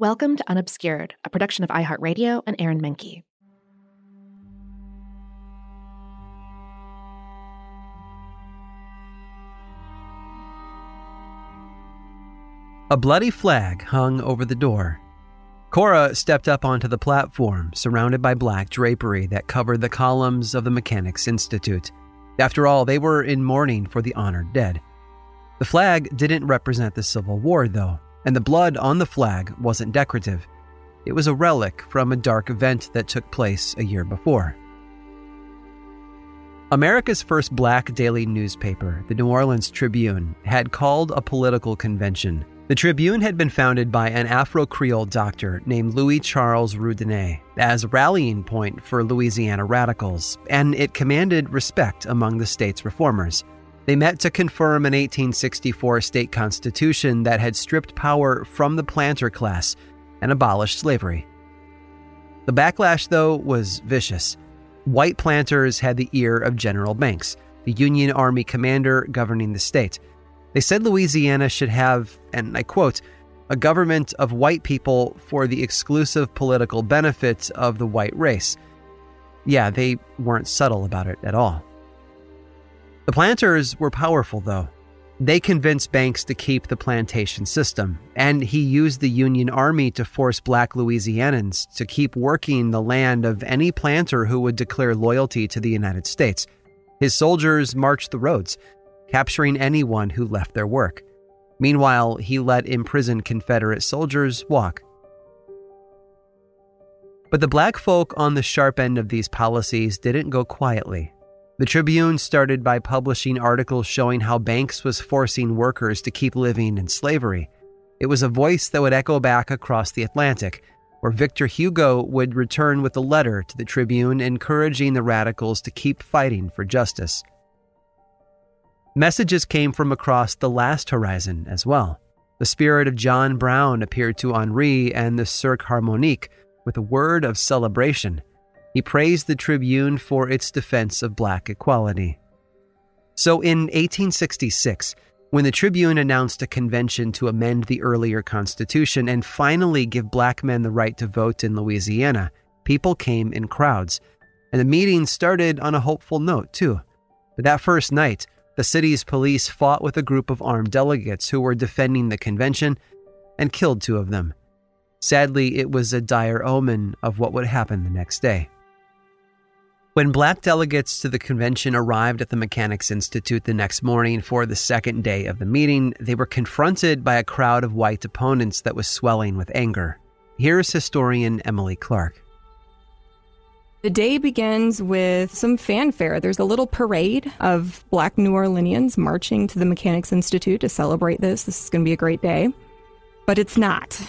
Welcome to Unobscured, a production of iHeartRadio and Aaron Mahnke. A bloody flag hung over the door. Cora stepped up onto the platform, surrounded by black drapery that covered the columns of the Mechanics Institute. After all, they were in mourning for the honored dead. The flag didn't represent the Civil War, though, and the blood on the flag wasn't decorative. It was a relic from a dark event that took place a year before. America's first black daily newspaper, the New Orleans Tribune, had called a political convention. The Tribune had been founded by an Afro Creole doctor named Louis Charles Roudanez as a rallying point for Louisiana radicals, and it commanded respect among the state's reformers. They met to confirm an 1864 state constitution that had stripped power from the planter class and abolished slavery. The backlash, though, was vicious. White planters had the ear of General Banks, the Union Army commander governing the state. They said Louisiana should have, and I quote, a government of white people for the exclusive political benefit of the white race. Yeah, they weren't subtle about it at all. The planters were powerful, though. They convinced Banks to keep the plantation system, and he used the Union Army to force black Louisianans to keep working the land of any planter who would declare loyalty to the United States. His soldiers marched the roads, capturing anyone who left their work. Meanwhile, he let imprisoned Confederate soldiers walk. But the black folk on the sharp end of these policies didn't go quietly. The Tribune started by publishing articles showing how Banks was forcing workers to keep living in slavery. It was a voice that would echo back across the Atlantic, where Victor Hugo would return with a letter to the Tribune encouraging the radicals to keep fighting for justice. Messages came from across the last horizon as well. The spirit of John Brown appeared to Henri and the Cercle Harmonique with a word of celebration. He praised the Tribune for its defense of black equality. So in 1866, when the Tribune announced a convention to amend the earlier Constitution and finally give black men the right to vote in Louisiana, people came in crowds. And the meeting started on a hopeful note, too. But that first night, the city's police fought with a group of armed delegates who were defending the convention and killed two of them. Sadly, it was a dire omen of what would happen the next day. When black delegates to the convention arrived at the Mechanics Institute the next morning for the second day of the meeting, they were confronted by a crowd of white opponents that was swelling with anger. Here's historian Emily Clark. The day begins with some fanfare. There's a little parade of black New Orleanians marching to the Mechanics Institute to celebrate this. This is going to be a great day. But it's not.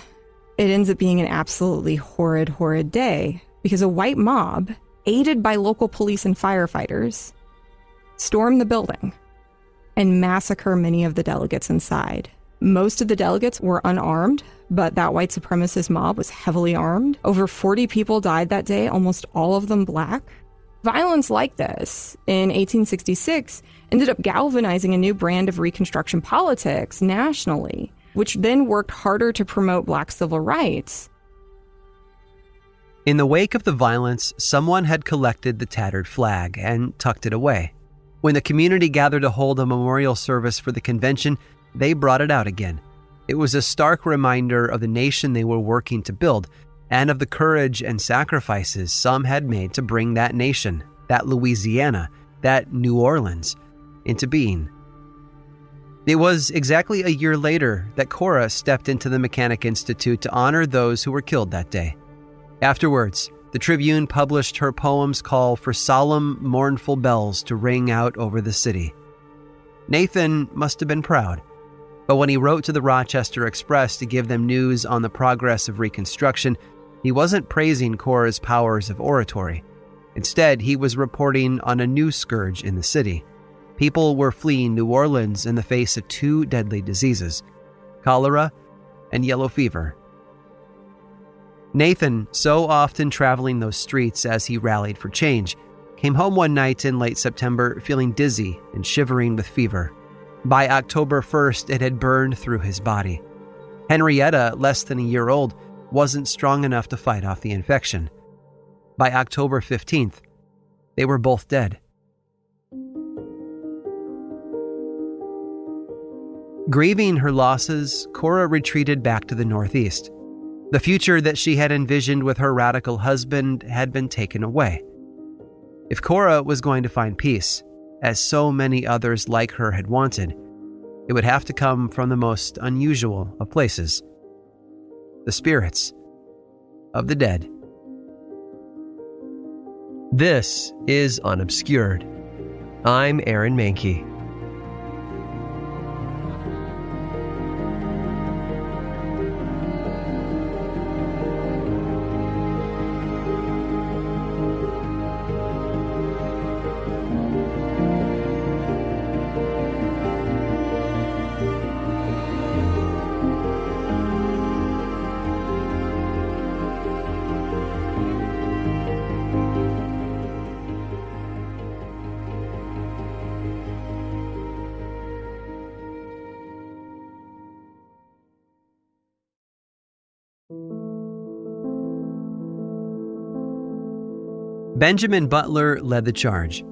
It ends up being an absolutely horrid, horrid day because a white mob aided by local police and firefighters, storm the building and massacre many of the delegates inside. Most of the delegates were unarmed, but that white supremacist mob was heavily armed. Over 40 people died that day, almost all of them black. Violence like this in 1866 ended up galvanizing a new brand of Reconstruction politics nationally, which then worked harder to promote black civil rights. In the wake of the violence, someone had collected the tattered flag and tucked it away. When the community gathered to hold a memorial service for the convention, they brought it out again. It was a stark reminder of the nation they were working to build and of the courage and sacrifices some had made to bring that nation, that Louisiana, that New Orleans, into being. It was exactly a year later that Cora stepped into the Mechanic Institute to honor those who were killed that day. Afterwards, the Tribune published her poem's call for solemn, mournful bells to ring out over the city. Nathan must have been proud. But when he wrote to the Rochester Express to give them news on the progress of Reconstruction, he wasn't praising Cora's powers of oratory. Instead, he was reporting on a new scourge in the city. People were fleeing New Orleans in the face of two deadly diseases cholera and yellow fever. Nathan, so often traveling those streets as he rallied for change, came home one night in late September feeling dizzy and shivering with fever. By October 1st, it had burned through his body. Henrietta, less than a year old, wasn't strong enough to fight off the infection. By October 15th, they were both dead. Grieving her losses, Cora retreated back to the Northeast. The future that she had envisioned with her radical husband had been taken away. If Cora was going to find peace, as so many others like her had wanted, it would have to come from the most unusual of places the spirits of the dead. This is Unobscured. I'm Aaron Mahnke. Benjamin Butler led the charge.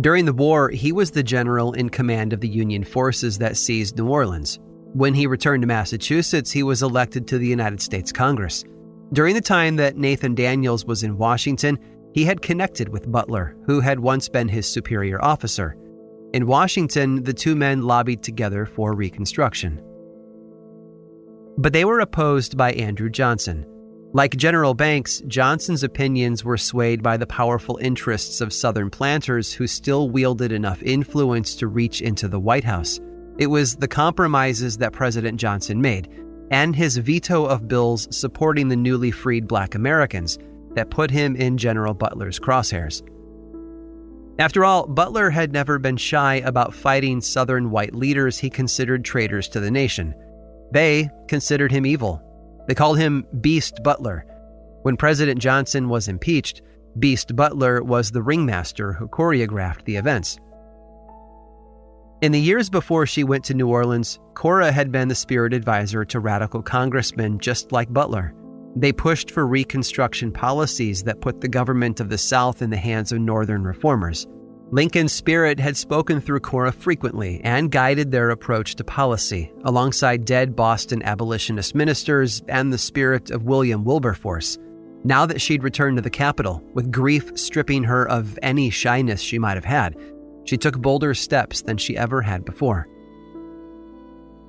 During the war, he was the general in command of the Union forces that seized New Orleans. When he returned to Massachusetts, he was elected to the United States Congress. During the time that Nathan Daniels was in Washington, he had connected with Butler, who had once been his superior officer. In Washington, the two men lobbied together for Reconstruction. But they were opposed by Andrew Johnson, like General Banks, Johnson's opinions were swayed by the powerful interests of Southern planters who still wielded enough influence to reach into the White House. It was the compromises that President Johnson made, and his veto of bills supporting the newly freed black Americans, that put him in General Butler's crosshairs. After all, Butler had never been shy about fighting Southern white leaders he considered traitors to the nation. They considered him evil they called him Beast Butler. When President Johnson was impeached, Beast Butler was the ringmaster who choreographed the events. In the years before she went to New Orleans, Cora had been the spirit advisor to radical congressmen just like Butler. They pushed for Reconstruction policies that put the government of the South in the hands of Northern reformers. Lincoln's spirit had spoken through Cora frequently and guided their approach to policy, alongside dead Boston abolitionist ministers and the spirit of William Wilberforce. Now that she'd returned to the capital, with grief stripping her of any shyness she might have had, she took bolder steps than she ever had before.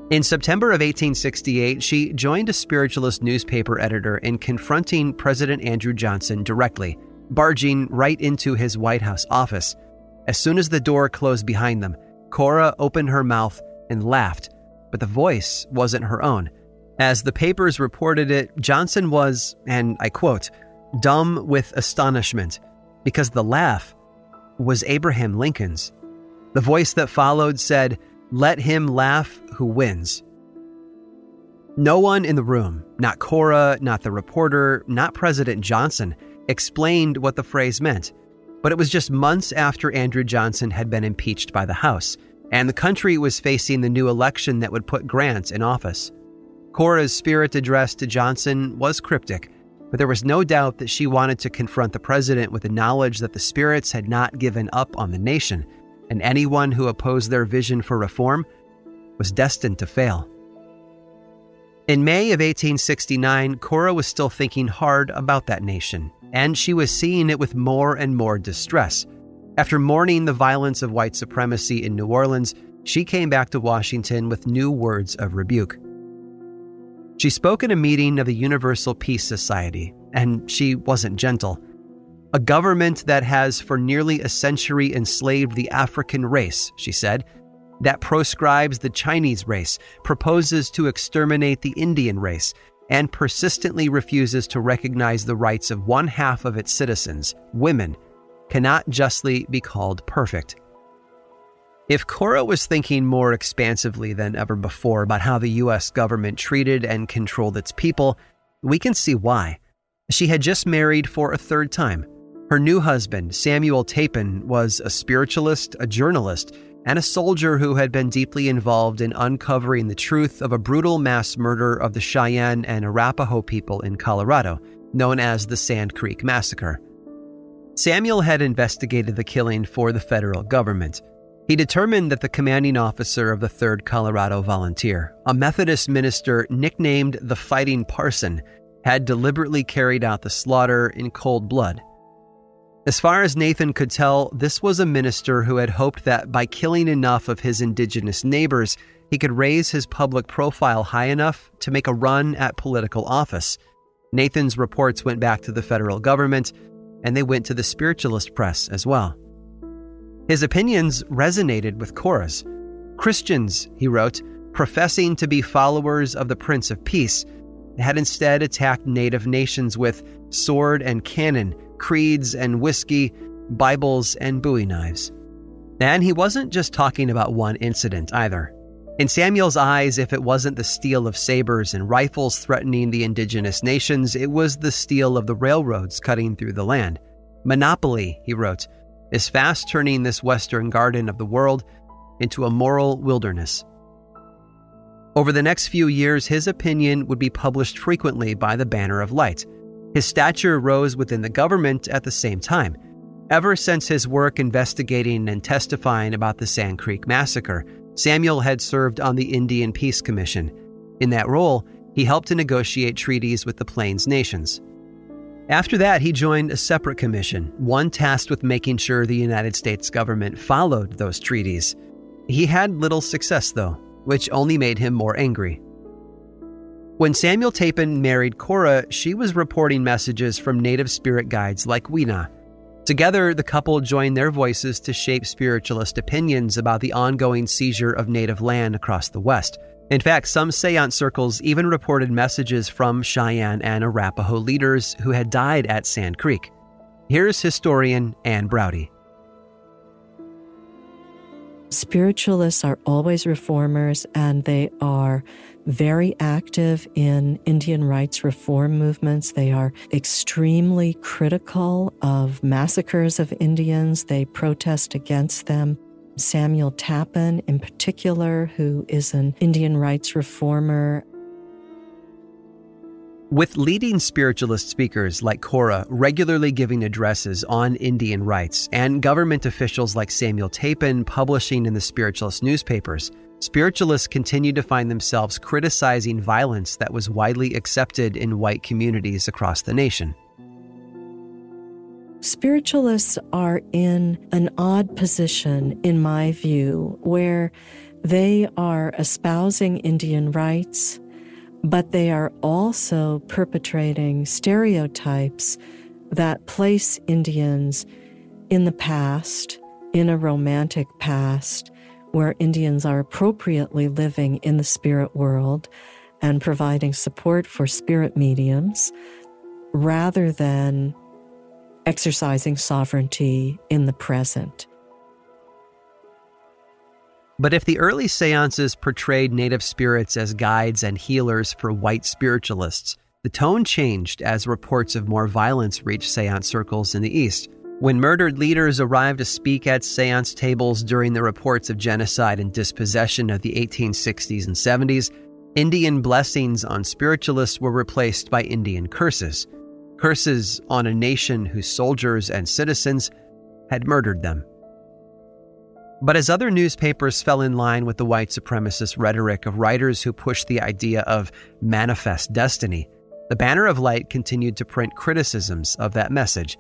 In September of 1868, she joined a spiritualist newspaper editor in confronting President Andrew Johnson directly, barging right into his White House office. As soon as the door closed behind them, Cora opened her mouth and laughed, but the voice wasn't her own. As the papers reported it, Johnson was, and I quote, dumb with astonishment because the laugh was Abraham Lincoln's. The voice that followed said, Let him laugh who wins. No one in the room, not Cora, not the reporter, not President Johnson, explained what the phrase meant. But it was just months after Andrew Johnson had been impeached by the House, and the country was facing the new election that would put Grant in office. Cora's spirit address to Johnson was cryptic, but there was no doubt that she wanted to confront the president with the knowledge that the spirits had not given up on the nation, and anyone who opposed their vision for reform was destined to fail. In May of 1869, Cora was still thinking hard about that nation, and she was seeing it with more and more distress. After mourning the violence of white supremacy in New Orleans, she came back to Washington with new words of rebuke. She spoke at a meeting of the Universal Peace Society, and she wasn't gentle. A government that has for nearly a century enslaved the African race, she said, that proscribes the Chinese race, proposes to exterminate the Indian race, and persistently refuses to recognize the rights of one half of its citizens, women, cannot justly be called perfect. If Cora was thinking more expansively than ever before about how the US government treated and controlled its people, we can see why. She had just married for a third time. Her new husband, Samuel Tappan, was a spiritualist, a journalist, and a soldier who had been deeply involved in uncovering the truth of a brutal mass murder of the Cheyenne and Arapaho people in Colorado, known as the Sand Creek Massacre. Samuel had investigated the killing for the federal government. He determined that the commanding officer of the 3rd Colorado Volunteer, a Methodist minister nicknamed the Fighting Parson, had deliberately carried out the slaughter in cold blood. As far as Nathan could tell, this was a minister who had hoped that by killing enough of his indigenous neighbors, he could raise his public profile high enough to make a run at political office. Nathan's reports went back to the federal government, and they went to the spiritualist press as well. His opinions resonated with Cora's. Christians, he wrote, professing to be followers of the Prince of Peace, had instead attacked native nations with sword and cannon creeds and whiskey, Bibles and bowie knives. And he wasn't just talking about one incident either. In Samuel's eyes, if it wasn't the steel of sabers and rifles threatening the indigenous nations, it was the steel of the railroads cutting through the land. Monopoly, he wrote, is fast turning this western garden of the world into a moral wilderness. Over the next few years, his opinion would be published frequently by the Banner of Light, his stature rose within the government at the same time. Ever since his work investigating and testifying about the Sand Creek Massacre, Samuel had served on the Indian Peace Commission. In that role, he helped to negotiate treaties with the Plains nations. After that, he joined a separate commission, one tasked with making sure the United States government followed those treaties. He had little success, though, which only made him more angry. When Samuel Tappan married Cora, she was reporting messages from native spirit guides like Ouina. Together, the couple joined their voices to shape spiritualist opinions about the ongoing seizure of native land across the West. In fact, some seance circles even reported messages from Cheyenne and Arapaho leaders who had died at Sand Creek. Here's historian Ann Braude. Spiritualists are always reformers and they are very active in Indian rights reform movements. They are extremely critical of massacres of Indians. They protest against them. Samuel Tappan, in particular, who is an Indian rights reformer, with leading spiritualist speakers like Cora regularly giving addresses on Indian rights, and government officials like Samuel Tappan publishing in the spiritualist newspapers, spiritualists continued to find themselves criticizing violence that was widely accepted in white communities across the nation. Spiritualists are in an odd position, in my view, where they are espousing Indian rights but they are also perpetrating stereotypes that place Indians in the past, in a romantic past, where Indians are appropriately living in the spirit world and providing support for spirit mediums, rather than exercising sovereignty in the present. But if the early seances portrayed native spirits as guides and healers for white spiritualists, the tone changed as reports of more violence reached seance circles in the East. When murdered leaders arrived to speak at seance tables during the reports of genocide and dispossession of the 1860s and 70s, Indian blessings on spiritualists were replaced by Indian curses. Curses on a nation whose soldiers and citizens had murdered them. But as other newspapers fell in line with the white supremacist rhetoric of writers who pushed the idea of manifest destiny, the Banner of Light continued to print criticisms of that message.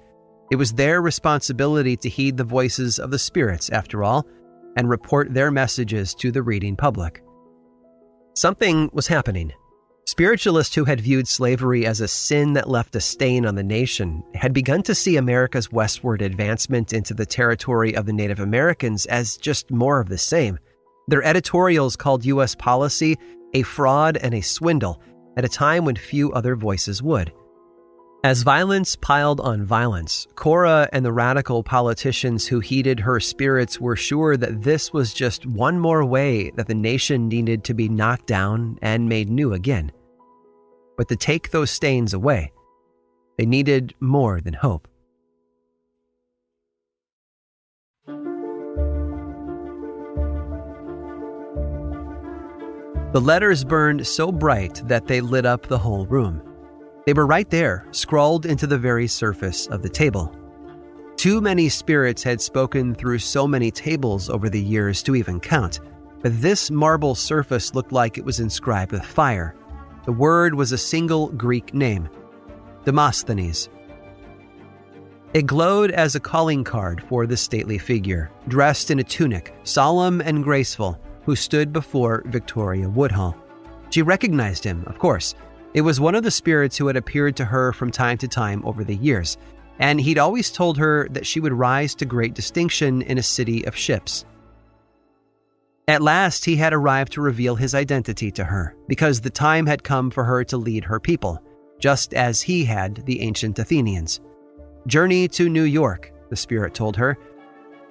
It was their responsibility to heed the voices of the spirits, after all, and report their messages to the reading public. Something was happening. Spiritualists who had viewed slavery as a sin that left a stain on the nation had begun to see America's westward advancement into the territory of the Native Americans as just more of the same. Their editorials called U.S. policy a fraud and a swindle at a time when few other voices would. As violence piled on violence, Cora and the radical politicians who heeded her spirits were sure that this was just one more way that the nation needed to be knocked down and made new again. But to take those stains away, they needed more than hope. The letters burned so bright that they lit up the whole room. They were right there, scrawled into the very surface of the table. Too many spirits had spoken through so many tables over the years to even count, but this marble surface looked like it was inscribed with fire, the word was a single Greek name Demosthenes. It glowed as a calling card for the stately figure, dressed in a tunic, solemn and graceful, who stood before Victoria Woodhull. She recognized him, of course. It was one of the spirits who had appeared to her from time to time over the years, and he'd always told her that she would rise to great distinction in a city of ships. At last, he had arrived to reveal his identity to her, because the time had come for her to lead her people, just as he had the ancient Athenians. Journey to New York, the spirit told her.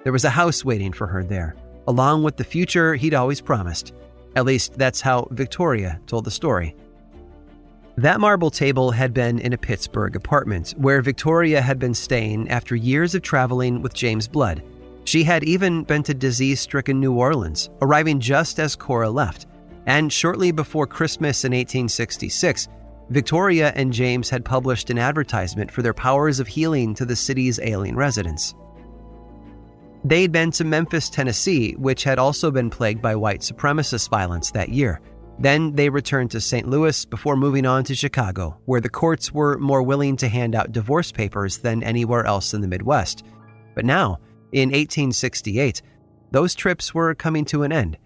There was a house waiting for her there, along with the future he'd always promised. At least, that's how Victoria told the story. That marble table had been in a Pittsburgh apartment where Victoria had been staying after years of traveling with James Blood she had even been to disease stricken New Orleans, arriving just as Cora left. And shortly before Christmas in 1866, Victoria and James had published an advertisement for their powers of healing to the city's ailing residents. They'd been to Memphis, Tennessee, which had also been plagued by white supremacist violence that year. Then they returned to St. Louis before moving on to Chicago, where the courts were more willing to hand out divorce papers than anywhere else in the Midwest. But now, in 1868, those trips were coming to an end.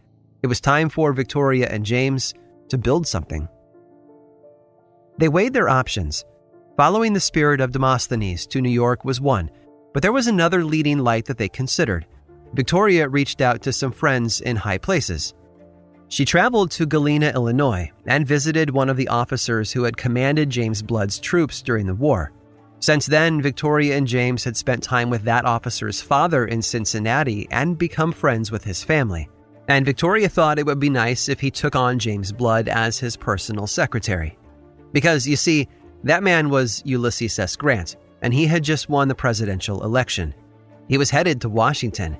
It was time for Victoria and James to build something. They weighed their options. Following the spirit of Demosthenes to New York was one, but there was another leading light that they considered. Victoria reached out to some friends in high places. She traveled to Galena, Illinois, and visited one of the officers who had commanded James Blood's troops during the war. Since then, Victoria and James had spent time with that officer's father in Cincinnati and become friends with his family. And Victoria thought it would be nice if he took on James Blood as his personal secretary. Because, you see, that man was Ulysses S. Grant, and he had just won the presidential election. He was headed to Washington.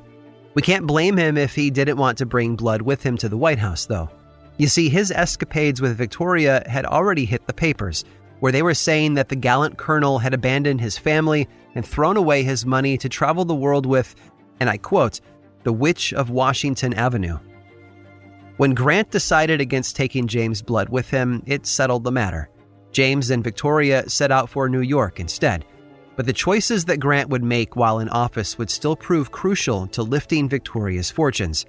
We can't blame him if he didn't want to bring Blood with him to the White House, though. You see, his escapades with Victoria had already hit the papers, where they were saying that the gallant colonel had abandoned his family and thrown away his money to travel the world with, and I quote, the Witch of Washington Avenue. When Grant decided against taking James Blood with him, it settled the matter. James and Victoria set out for New York instead. But the choices that Grant would make while in office would still prove crucial to lifting Victoria's fortunes.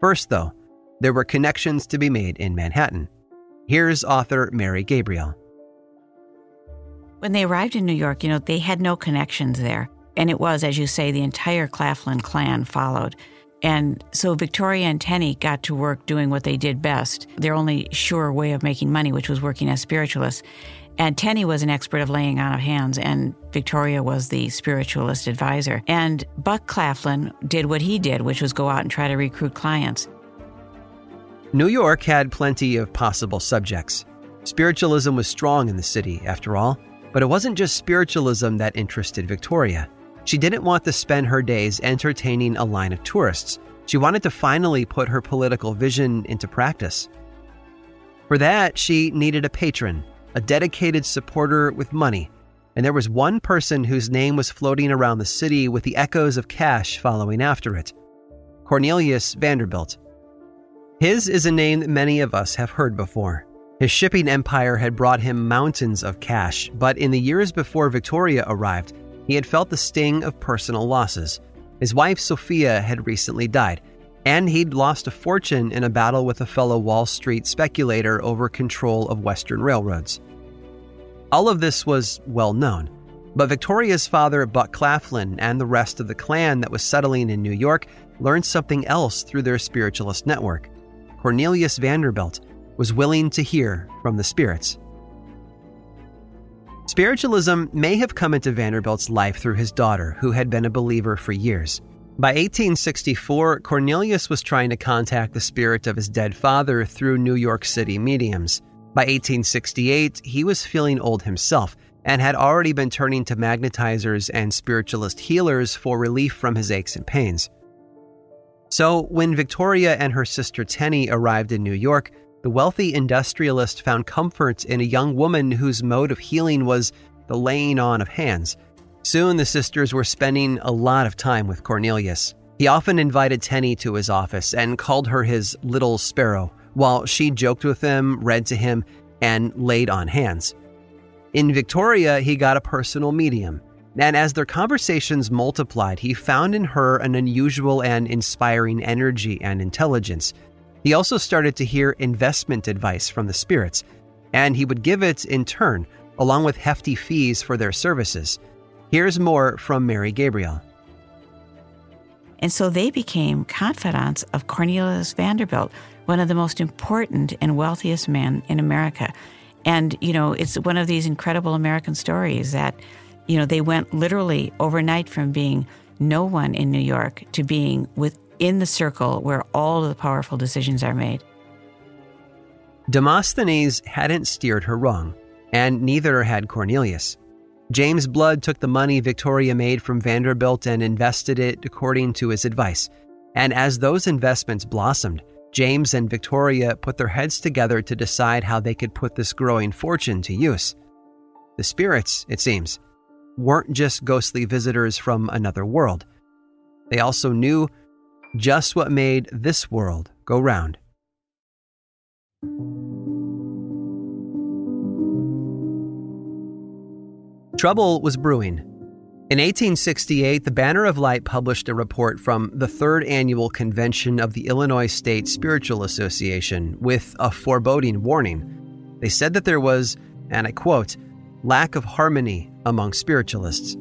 First, though, there were connections to be made in Manhattan. Here's author Mary Gabriel. When they arrived in New York, you know, they had no connections there. And it was, as you say, the entire Claflin clan followed. And so Victoria and Tennie got to work doing what they did best, their only sure way of making money, which was working as spiritualists. And Tennie was an expert of laying on of hands, and Victoria was the spiritualist advisor. And Buck Claflin did what he did, which was go out and try to recruit clients. New York had plenty of possible subjects. Spiritualism was strong in the city, after all, but it wasn't just spiritualism that interested Victoria. She didn't want to spend her days entertaining a line of tourists. She wanted to finally put her political vision into practice. For that, she needed a patron, a dedicated supporter with money, and there was one person whose name was floating around the city with the echoes of cash following after it Cornelius Vanderbilt. His is a name that many of us have heard before. His shipping empire had brought him mountains of cash, but in the years before Victoria arrived, he had felt the sting of personal losses. His wife Sophia had recently died, and he'd lost a fortune in a battle with a fellow Wall Street speculator over control of Western railroads. All of this was well known, but Victoria's father, Buck Claflin, and the rest of the clan that was settling in New York learned something else through their spiritualist network. Cornelius Vanderbilt was willing to hear from the spirits. Spiritualism may have come into Vanderbilt's life through his daughter, who had been a believer for years. By 1864, Cornelius was trying to contact the spirit of his dead father through New York City mediums. By 1868, he was feeling old himself and had already been turning to magnetizers and spiritualist healers for relief from his aches and pains. So, when Victoria and her sister Tennie arrived in New York, the wealthy industrialist found comfort in a young woman whose mode of healing was the laying on of hands. Soon the sisters were spending a lot of time with Cornelius. He often invited Tennie to his office and called her his little sparrow, while she joked with him, read to him, and laid on hands. In Victoria, he got a personal medium, and as their conversations multiplied, he found in her an unusual and inspiring energy and intelligence. He also started to hear investment advice from the spirits, and he would give it in turn, along with hefty fees for their services. Here's more from Mary Gabriel. And so they became confidants of Cornelius Vanderbilt, one of the most important and wealthiest men in America. And, you know, it's one of these incredible American stories that you know, they went literally overnight from being no one in New York to being within the circle where all of the powerful decisions are made. Demosthenes hadn't steered her wrong, and neither had Cornelius. James Blood took the money Victoria made from Vanderbilt and invested it according to his advice. And as those investments blossomed, James and Victoria put their heads together to decide how they could put this growing fortune to use. The spirits, it seems, weren't just ghostly visitors from another world. They also knew just what made this world go round. Trouble was brewing. In 1868, the Banner of Light published a report from the third annual convention of the Illinois State Spiritual Association with a foreboding warning. They said that there was, and I quote, lack of harmony among spiritualists.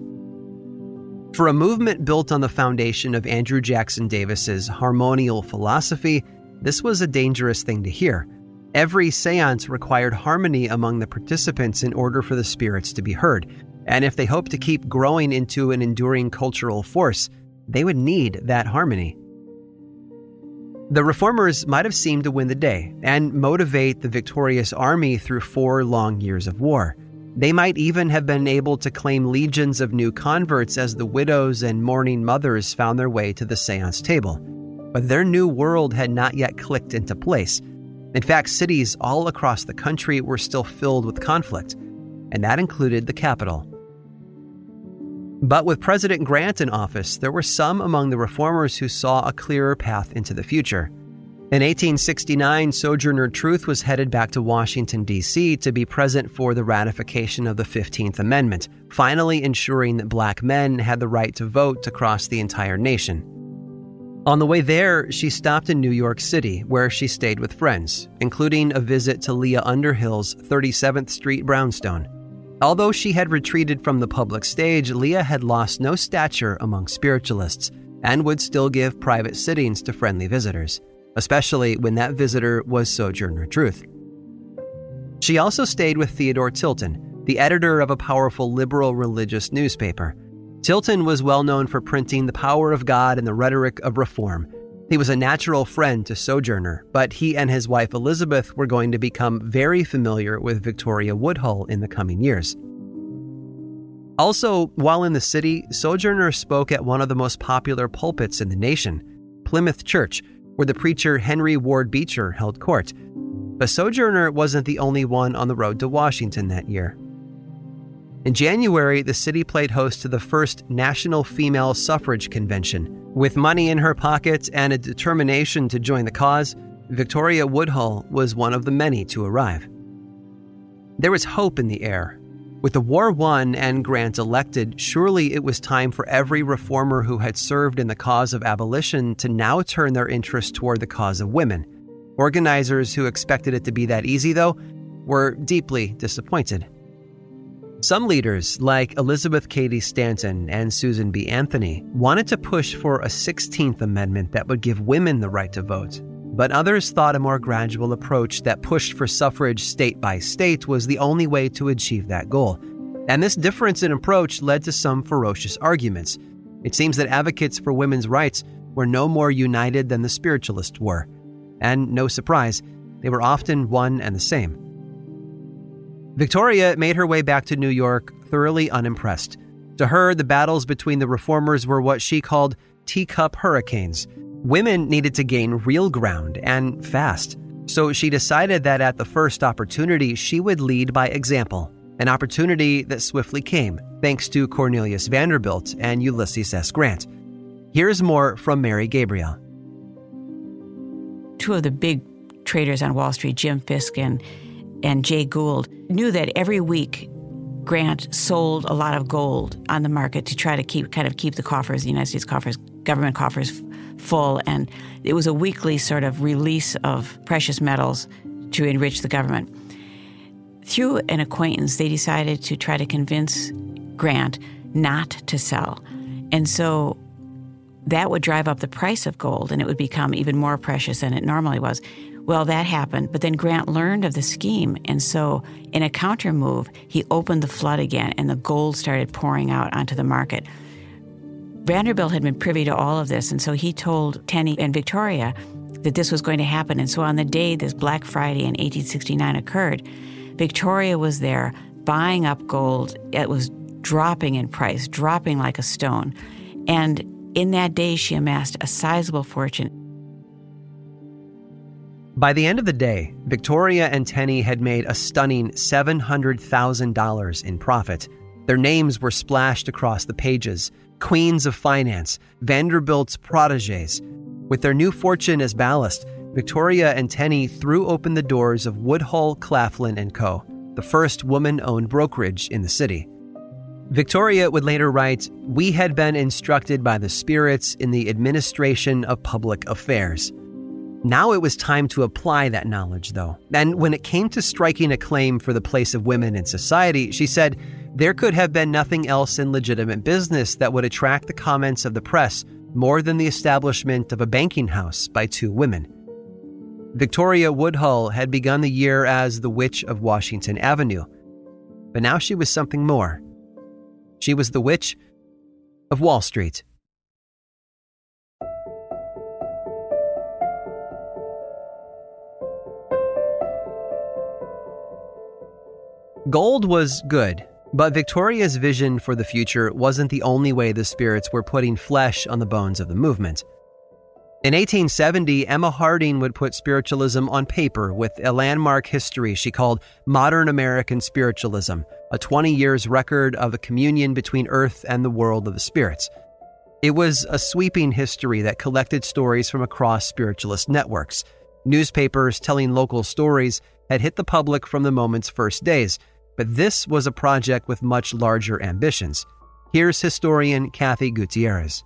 For a movement built on the foundation of Andrew Jackson Davis's harmonial philosophy, this was a dangerous thing to hear. Every seance required harmony among the participants in order for the spirits to be heard, and if they hoped to keep growing into an enduring cultural force, they would need that harmony. The reformers might have seemed to win the day and motivate the victorious army through four long years of war. They might even have been able to claim legions of new converts as the widows and mourning mothers found their way to the seance table. But their new world had not yet clicked into place. In fact, cities all across the country were still filled with conflict, and that included the capital. But with President Grant in office, there were some among the reformers who saw a clearer path into the future. In 1869, Sojourner Truth was headed back to Washington, D.C. to be present for the ratification of the 15th Amendment, finally ensuring that black men had the right to vote across the entire nation. On the way there, she stopped in New York City, where she stayed with friends, including a visit to Leah Underhill's 37th Street brownstone. Although she had retreated from the public stage, Leah had lost no stature among spiritualists and would still give private sittings to friendly visitors especially when that visitor was Sojourner Truth. She also stayed with Theodore Tilton, the editor of a powerful liberal religious newspaper. Tilton was well known for printing the power of God and the rhetoric of reform. He was a natural friend to Sojourner, but he and his wife Elizabeth were going to become very familiar with Victoria Woodhull in the coming years. Also, while in the city, Sojourner spoke at one of the most popular pulpits in the nation, Plymouth Church, where the preacher Henry Ward Beecher held court. But Sojourner wasn't the only one on the road to Washington that year. In January, the city played host to the first National Female Suffrage Convention. With money in her pockets and a determination to join the cause, Victoria Woodhull was one of the many to arrive. There was hope in the air with the war won and Grant elected, surely it was time for every reformer who had served in the cause of abolition to now turn their interest toward the cause of women. Organizers who expected it to be that easy, though, were deeply disappointed. Some leaders, like Elizabeth Cady Stanton and Susan B. Anthony, wanted to push for a 16th Amendment that would give women the right to vote. But others thought a more gradual approach that pushed for suffrage state by state was the only way to achieve that goal. And this difference in approach led to some ferocious arguments. It seems that advocates for women's rights were no more united than the spiritualists were. And no surprise, they were often one and the same. Victoria made her way back to New York thoroughly unimpressed. To her, the battles between the reformers were what she called teacup hurricanes Women needed to gain real ground and fast. So she decided that at the first opportunity, she would lead by example, an opportunity that swiftly came thanks to Cornelius Vanderbilt and Ulysses S. Grant. Here's more from Mary Gabriel. Two of the big traders on Wall Street, Jim Fisk and, and Jay Gould, knew that every week Grant sold a lot of gold on the market to try to keep kind of keep the coffers, the United States coffers, government coffers full. And it was a weekly sort of release of precious metals to enrich the government. Through an acquaintance, they decided to try to convince Grant not to sell. And so that would drive up the price of gold and it would become even more precious than it normally was. Well, that happened, but then Grant learned of the scheme. And so, in a counter move, he opened the flood again and the gold started pouring out onto the market. Vanderbilt had been privy to all of this, and so he told Tennie and Victoria that this was going to happen. And so on the day this Black Friday in 1869 occurred, Victoria was there buying up gold. It was dropping in price, dropping like a stone. And in that day, she amassed a sizable fortune. By the end of the day, Victoria and Tennie had made a stunning $700,000 in profit. Their names were splashed across the pages, queens of finance, Vanderbilt's proteges. With their new fortune as ballast, Victoria and Tennie threw open the doors of Woodhull, Claflin and Co., the first woman-owned brokerage in the city. Victoria would later write, We had been instructed by the spirits in the administration of public affairs. Now it was time to apply that knowledge, though. And when it came to striking a claim for the place of women in society, she said, there could have been nothing else in legitimate business that would attract the comments of the press more than the establishment of a banking house by two women. Victoria Woodhull had begun the year as the Witch of Washington Avenue, but now she was something more. She was the Witch of Wall Street. Gold was good, but Victoria's vision for the future wasn't the only way the spirits were putting flesh on the bones of the movement. In 1870, Emma Hardinge would put spiritualism on paper with a landmark history she called Modern American Spiritualism, a 20 years record of the communion between earth and the world of the spirits. It was a sweeping history that collected stories from across spiritualist networks. Newspapers telling local stories had hit the public from the movement's first days, but this was a project with much larger ambitions. Here's historian Cathy Gutierrez.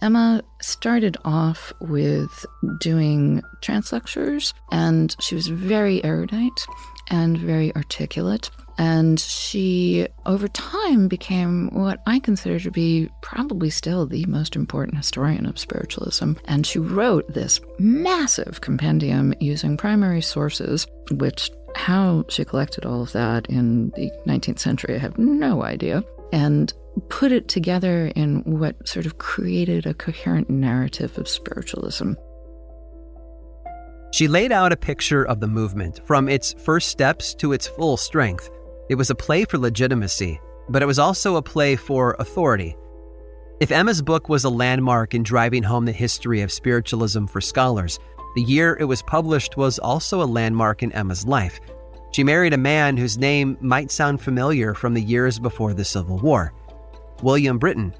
Emma started off with doing trance lectures, and she was very erudite and very articulate. And she, over time, became what I consider to be probably still the most important historian of spiritualism. And she wrote this massive compendium using primary sources, which how she collected all of that in the 19th century, I have no idea. And put it together in what sort of created a coherent narrative of spiritualism. She laid out a picture of the movement from its first steps to its full strength. It was a play for legitimacy, but it was also a play for authority. If Emma's book was a landmark in driving home the history of spiritualism for scholars, the year it was published was also a landmark in Emma's life. She married a man whose name might sound familiar from the years before the Civil War William Britten.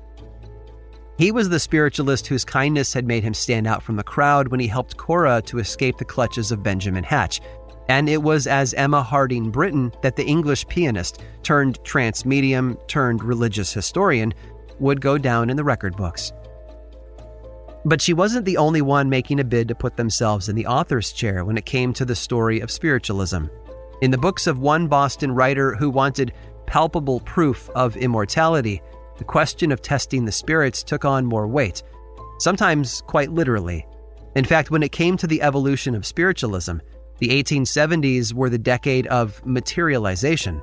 He was the spiritualist whose kindness had made him stand out from the crowd when he helped Cora to escape the clutches of Benjamin Hatch. And it was as Emma Hardinge Britten that the English pianist, turned trance medium, turned religious historian, would go down in the record books. But she wasn't the only one making a bid to put themselves in the author's chair when it came to the story of spiritualism. In the books of one Boston writer who wanted palpable proof of immortality, the question of testing the spirits took on more weight, sometimes quite literally. In fact, when it came to the evolution of spiritualism, the 1870s were the decade of materialization.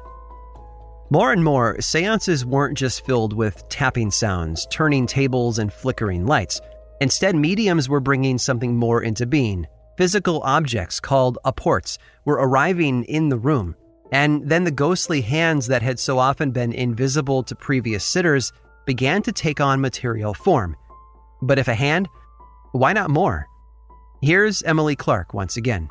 More and more, seances weren't just filled with tapping sounds, turning tables, and flickering lights. Instead, mediums were bringing something more into being. Physical objects called apports were arriving in the room, and then the ghostly hands that had so often been invisible to previous sitters began to take on material form. But if a hand, why not more? Here's Emily Clark once again.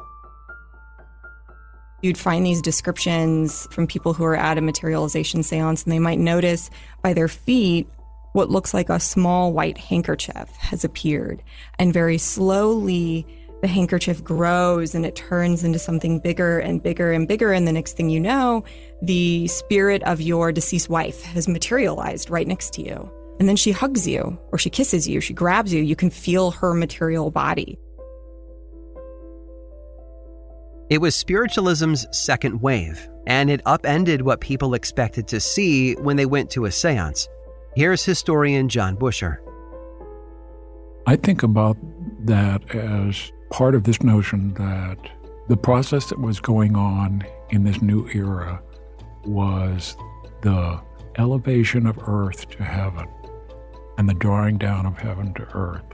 You'd find these descriptions from people who are at a materialization seance, and they might notice by their feet what looks like a small white handkerchief has appeared. And very slowly, the handkerchief grows and it turns into something bigger and bigger and bigger. And the next thing you know, the spirit of your deceased wife has materialized right next to you. And then she hugs you, or she kisses you, she grabs you. You can feel her material body. It was spiritualism's second wave, and it upended what people expected to see when they went to a seance. Here's historian John Buescher. I think about that as part of this notion that the process that was going on in this new era was the elevation of earth to heaven and the drawing down of heaven to earth.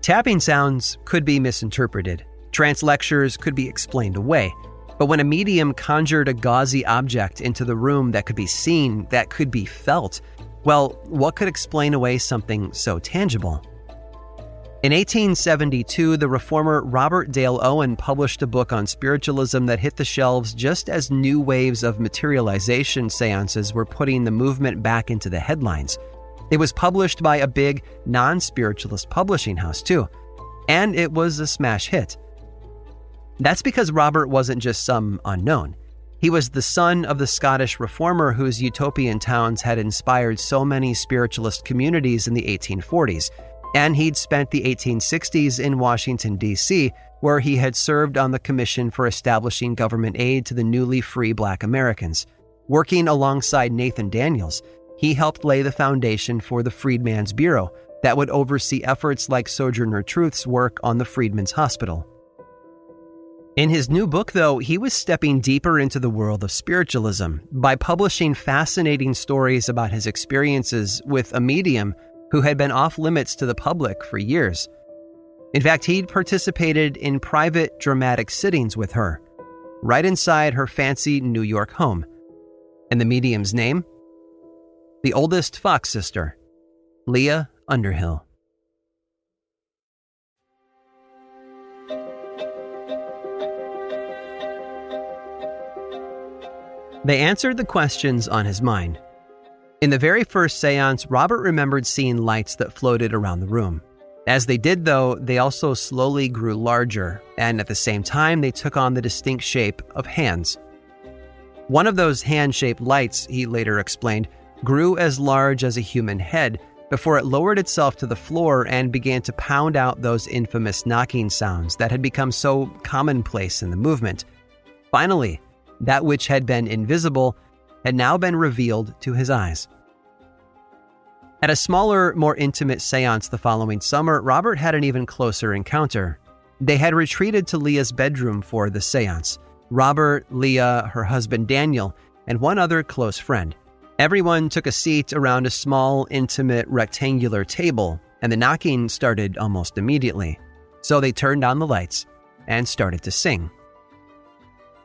Tapping sounds could be misinterpreted. Trance lectures could be explained away. But when a medium conjured a gauzy object into the room that could be seen, that could be felt, well, what could explain away something so tangible? In 1872, the reformer Robert Dale Owen published a book on spiritualism that hit the shelves just as new waves of materialization seances were putting the movement back into the headlines. It was published by a big non spiritualist publishing house, too, and it was a smash hit. That's because Robert wasn't just some unknown. He was the son of the Scottish reformer whose utopian towns had inspired so many spiritualist communities in the 1840s and he'd spent the 1860s in Washington, D.C., where he had served on the Commission for Establishing Government Aid to the Newly Free Black Americans. Working alongside Nathan Daniels, he helped lay the foundation for the Freedmen's Bureau that would oversee efforts like Sojourner Truth's work on the Freedmen's Hospital. In his new book, though, he was stepping deeper into the world of spiritualism by publishing fascinating stories about his experiences with a medium who had been off limits to the public for years. In fact, he'd participated in private dramatic sittings with her, right inside her fancy New York home. And the medium's name? The oldest Fox sister, Leah Underhill. They answered the questions on his mind in the very first seance, Robert remembered seeing lights that floated around the room. As they did, though, they also slowly grew larger, and at the same time, they took on the distinct shape of hands. One of those hand shaped lights, he later explained, grew as large as a human head before it lowered itself to the floor and began to pound out those infamous knocking sounds that had become so commonplace in the movement. Finally, that which had been invisible had now been revealed to his eyes. At a smaller, more intimate seance the following summer, Robert had an even closer encounter. They had retreated to Leah's bedroom for the seance Robert, Leah, her husband Daniel, and one other close friend. Everyone took a seat around a small, intimate, rectangular table, and the knocking started almost immediately. So they turned on the lights and started to sing.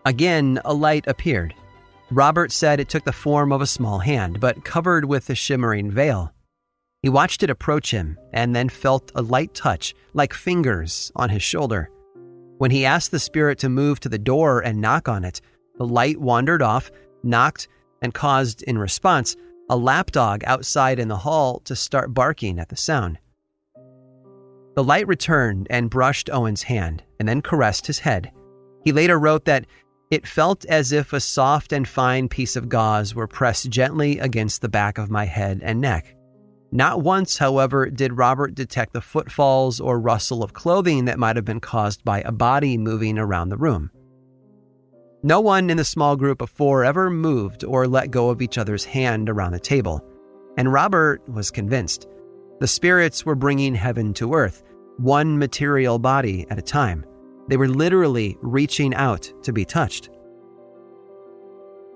Again, a light appeared. Robert said it took the form of a small hand, but covered with a shimmering veil. He watched it approach him and then felt a light touch, like fingers, on his shoulder. When he asked the spirit to move to the door and knock on it, the light wandered off, knocked, and caused, in response, a lapdog outside in the hall to start barking at the sound. The light returned and brushed Owen's hand and then caressed his head. He later wrote that it felt as if a soft and fine piece of gauze were pressed gently against the back of my head and neck. Not once, however, did Robert detect the footfalls or rustle of clothing that might have been caused by a body moving around the room. No one in the small group of four ever moved or let go of each other's hand around the table, and Robert was convinced. The spirits were bringing heaven to earth, one material body at a time. They were literally reaching out to be touched.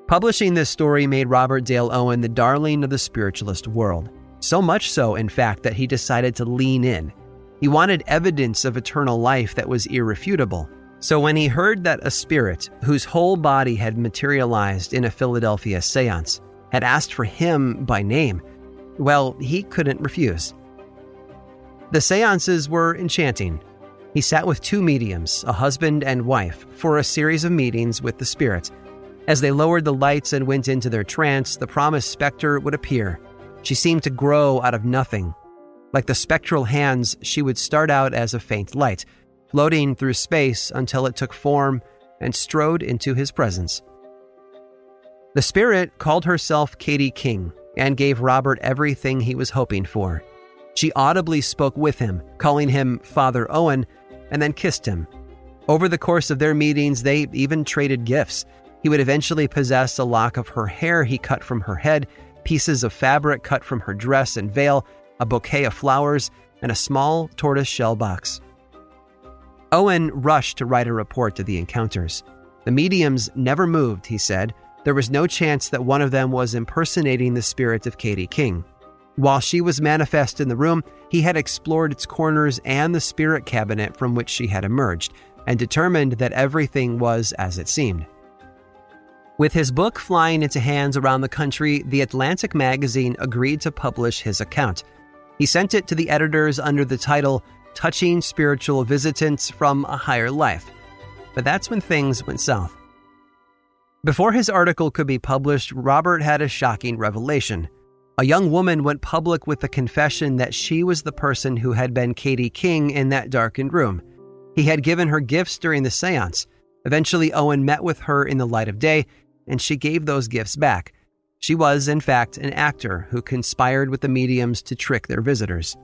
Publishing this story made Robert Dale Owen the darling of the spiritualist world. So much so, in fact, that he decided to lean in. He wanted evidence of eternal life that was irrefutable. So when he heard that a spirit, whose whole body had materialized in a Philadelphia seance, had asked for him by name, well, he couldn't refuse. The seances were enchanting, he sat with two mediums, a husband and wife, for a series of meetings with the spirit. As they lowered the lights and went into their trance, the promised specter would appear. She seemed to grow out of nothing. Like the spectral hands, she would start out as a faint light, floating through space until it took form and strode into his presence. The spirit called herself Katie King and gave Robert everything he was hoping for. She audibly spoke with him, calling him Father Owen and then kissed him. Over the course of their meetings, they even traded gifts. He would eventually possess a lock of her hair he cut from her head, pieces of fabric cut from her dress and veil, a bouquet of flowers, and a small tortoise shell box. Owen rushed to write a report of the encounters. The mediums never moved, he said. There was no chance that one of them was impersonating the spirit of Katie King. While she was manifest in the room, he had explored its corners and the spirit cabinet from which she had emerged, and determined that everything was as it seemed. With his book flying into hands around the country, The Atlantic magazine agreed to publish his account. He sent it to the editors under the title Touching Spiritual Visitants from a Higher Life. But that's when things went south. Before his article could be published, Robert had a shocking revelation. A young woman went public with the confession that she was the person who had been Katie King in that darkened room. He had given her gifts during the seance. Eventually, Owen met with her in the light of day, and she gave those gifts back. She was, in fact, an actor who conspired with the mediums to trick their visitors.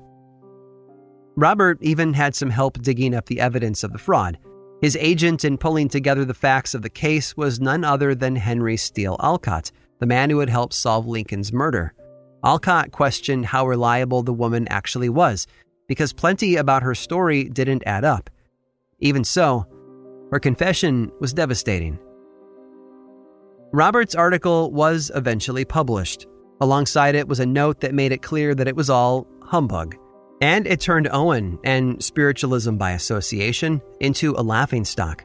Robert even had some help digging up the evidence of the fraud. His agent in pulling together the facts of the case was none other than Henry Steel Olcott, the man who had helped solve Lincoln's murder. Olcott questioned how reliable the woman actually was, because plenty about her story didn't add up. Even so, her confession was devastating. Robert's article was eventually published. Alongside it was a note that made it clear that it was all humbug. And it turned Owen and spiritualism by association into a laughingstock.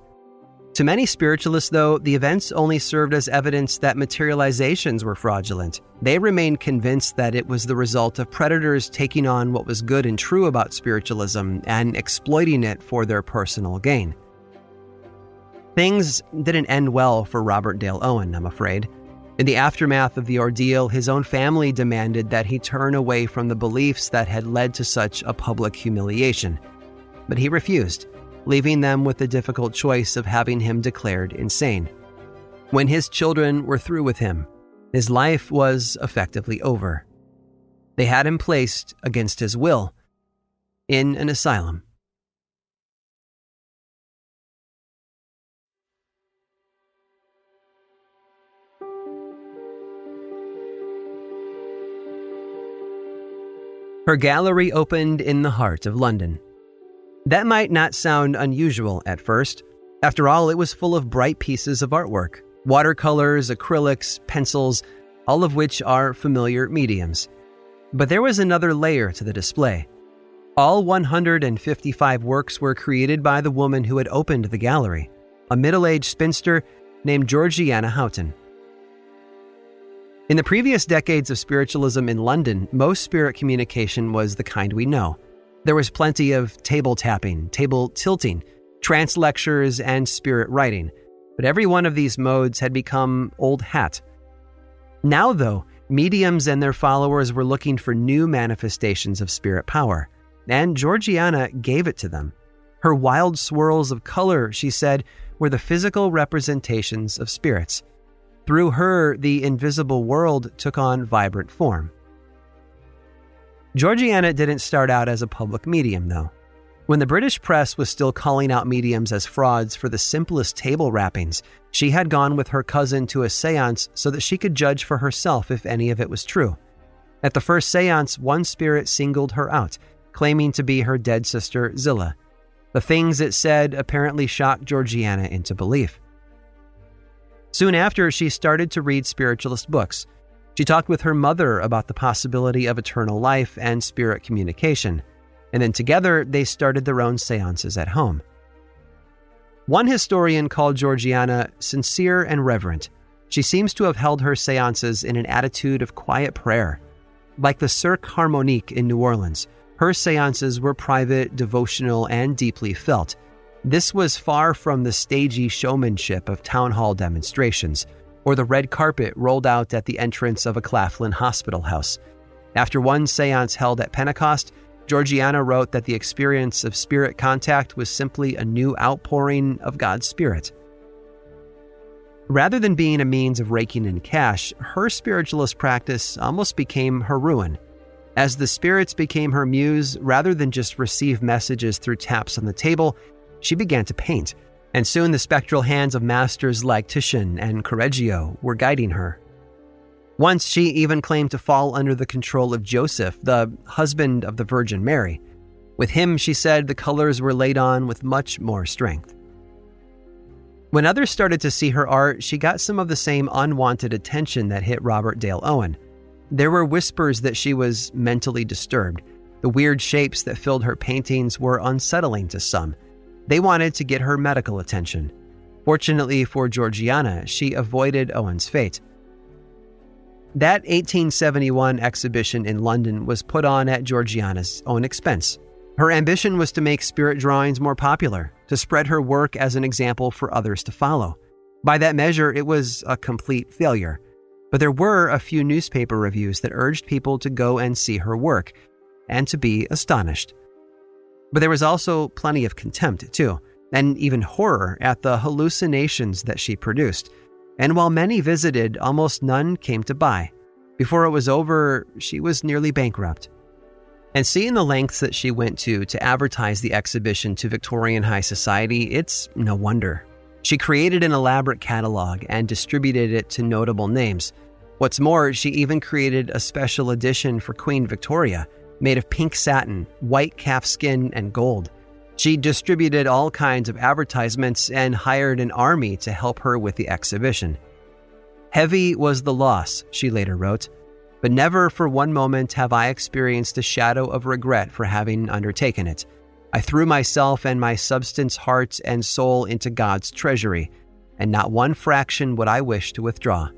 To many spiritualists, though, the events only served as evidence that materializations were fraudulent. They remained convinced that it was the result of predators taking on what was good and true about spiritualism and exploiting it for their personal gain. Things didn't end well for Robert Dale Owen, I'm afraid. In the aftermath of the ordeal, his own family demanded that he turn away from the beliefs that had led to such a public humiliation. But he refused leaving them with the difficult choice of having him declared insane. When his children were through with him, his life was effectively over. They had him placed against his will in an asylum. Her gallery opened in the heart of London. That might not sound unusual at first. After all, it was full of bright pieces of artwork watercolors, acrylics, pencils, all of which are familiar mediums. But there was another layer to the display. All 155 works were created by the woman who had opened the gallery, a middle aged spinster named Georgiana Houghton. In the previous decades of spiritualism in London, most spirit communication was the kind we know. There was plenty of table tapping, table tilting, trance lectures, and spirit writing, but every one of these modes had become old hat. Now, though, mediums and their followers were looking for new manifestations of spirit power, and Georgiana gave it to them. Her wild swirls of color, she said, were the physical representations of spirits. Through her, the invisible world took on vibrant form. Georgiana didn't start out as a public medium, though. When the British press was still calling out mediums as frauds for the simplest table rappings, she had gone with her cousin to a seance so that she could judge for herself if any of it was true. At the first seance, one spirit singled her out, claiming to be her dead sister, Zilla. The things it said apparently shocked Georgiana into belief. Soon after, she started to read spiritualist books. She talked with her mother about the possibility of eternal life and spirit communication, and then together they started their own seances at home. One historian called Georgiana sincere and reverent. She seems to have held her seances in an attitude of quiet prayer. Like the Cercle Harmonique in New Orleans, her seances were private, devotional, and deeply felt. This was far from the stagey showmanship of town hall demonstrations or the red carpet rolled out at the entrance of a Claflin hospital house. After one seance held at Pentecost, Georgiana wrote that the experience of spirit contact was simply a new outpouring of God's Spirit. Rather than being a means of raking in cash, her spiritualist practice almost became her ruin. As the spirits became her muse, rather than just receive messages through taps on the table, she began to paint, and soon the spectral hands of masters like Titian and Correggio were guiding her. Once she even claimed to fall under the control of Joseph, the husband of the Virgin Mary. With him, she said, the colors were laid on with much more strength. When others started to see her art, she got some of the same unwanted attention that hit Robert Dale Owen. There were whispers that she was mentally disturbed. The weird shapes that filled her paintings were unsettling to some. They wanted to get her medical attention. Fortunately for Georgiana, she avoided Owen's fate. That 1871 exhibition in London was put on at Georgiana's own expense. Her ambition was to make spirit drawings more popular, to spread her work as an example for others to follow. By that measure, it was a complete failure. But there were a few newspaper reviews that urged people to go and see her work and to be astonished. But there was also plenty of contempt, too, and even horror at the hallucinations that she produced. And while many visited, almost none came to buy. Before it was over, she was nearly bankrupt. And seeing the lengths that she went to to advertise the exhibition to Victorian high society, it's no wonder. She created an elaborate catalog and distributed it to notable names. What's more, she even created a special edition for Queen Victoria, made of pink satin, white calf skin, and gold. She distributed all kinds of advertisements and hired an army to help her with the exhibition. Heavy was the loss, she later wrote, but never for one moment have I experienced a shadow of regret for having undertaken it. I threw myself and my substance, heart, and soul into God's treasury, and not one fraction would I wish to withdraw.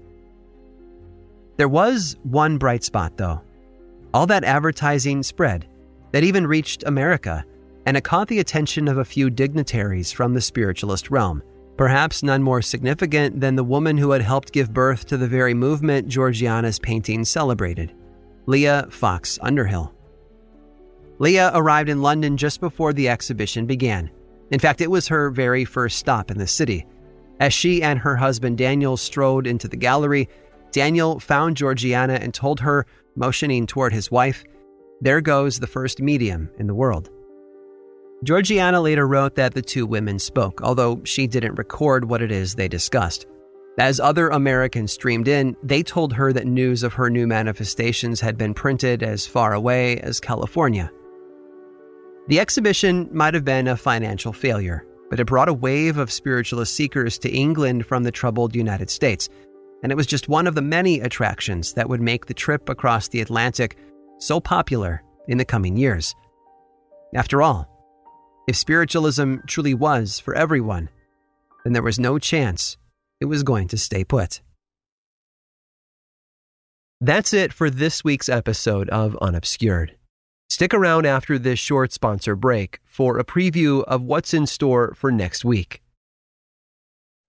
There was one bright spot, though. All that advertising spread, that even reached America, and it caught the attention of a few dignitaries from the spiritualist realm, perhaps none more significant than the woman who had helped give birth to the very movement Georgiana's painting celebrated, Leah Fox Underhill. Leah arrived in London just before the exhibition began. In fact, it was her very first stop in the city. As she and her husband Daniel strode into the gallery, Daniel found Georgiana and told her, motioning toward his wife, There goes the first medium in the world. Georgiana later wrote that the two women spoke, although she didn't record what it is they discussed. As other Americans streamed in, they told her that news of her new manifestations had been printed as far away as California. The exhibition might have been a financial failure, but it brought a wave of spiritualist seekers to England from the troubled United States, and it was just one of the many attractions that would make the trip across the Atlantic so popular in the coming years. After all, if spiritualism truly was for everyone, then there was no chance it was going to stay put. That's it for this week's episode of Unobscured. Stick around after this short sponsor break for a preview of what's in store for next week.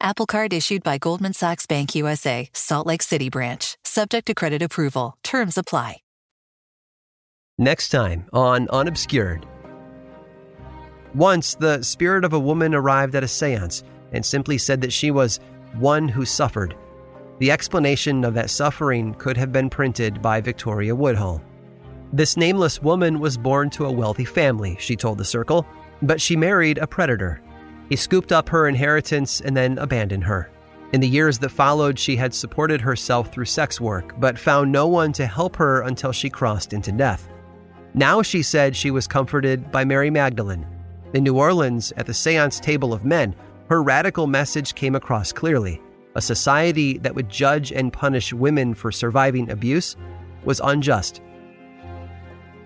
Apple Card issued by Goldman Sachs Bank USA, Salt Lake City branch, subject to credit approval. Terms apply. Next time on Unobscured. Once, the spirit of a woman arrived at a seance and simply said that she was one who suffered. The explanation of that suffering could have been printed by Victoria Woodhull. This nameless woman was born to a wealthy family, she told the circle, but she married a predator. He scooped up her inheritance and then abandoned her. In the years that followed, she had supported herself through sex work, but found no one to help her until she crossed into death. Now she said she was comforted by Mary Magdalene. In New Orleans, at the seance table of men, her radical message came across clearly. A society that would judge and punish women for surviving abuse was unjust.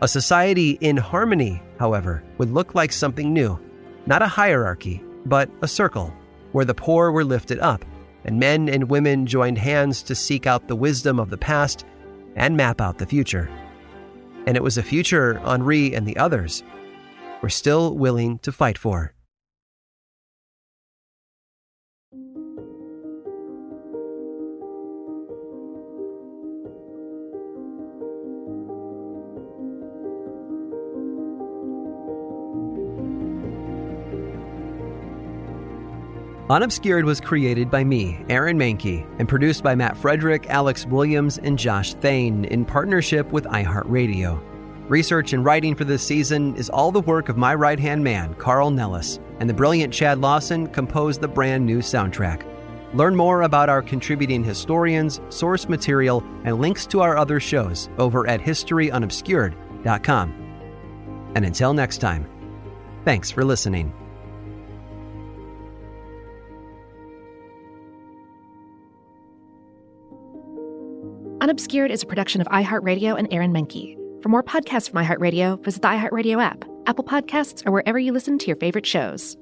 A society in harmony, however, would look like something new not a hierarchy, but a circle where the poor were lifted up and men and women joined hands to seek out the wisdom of the past and map out the future. And it was a future Henri and the others were still willing to fight for. Unobscured was created by me, Aaron Mahnke, and produced by Matt Frederick, Alex Williams, and Josh Thane in partnership with iHeartRadio. Research and writing for this season is all the work of my right hand man, Carl Nellis, and the brilliant Chad Lawson composed the brand new soundtrack. Learn more about our contributing historians, source material, and links to our other shows over at historyunobscured.com. And until next time, thanks for listening. Unobscured is a production of iHeartRadio and Aaron Mahnke. For more podcasts from iHeartRadio, visit the iHeartRadio app, Apple Podcasts, or wherever you listen to your favorite shows.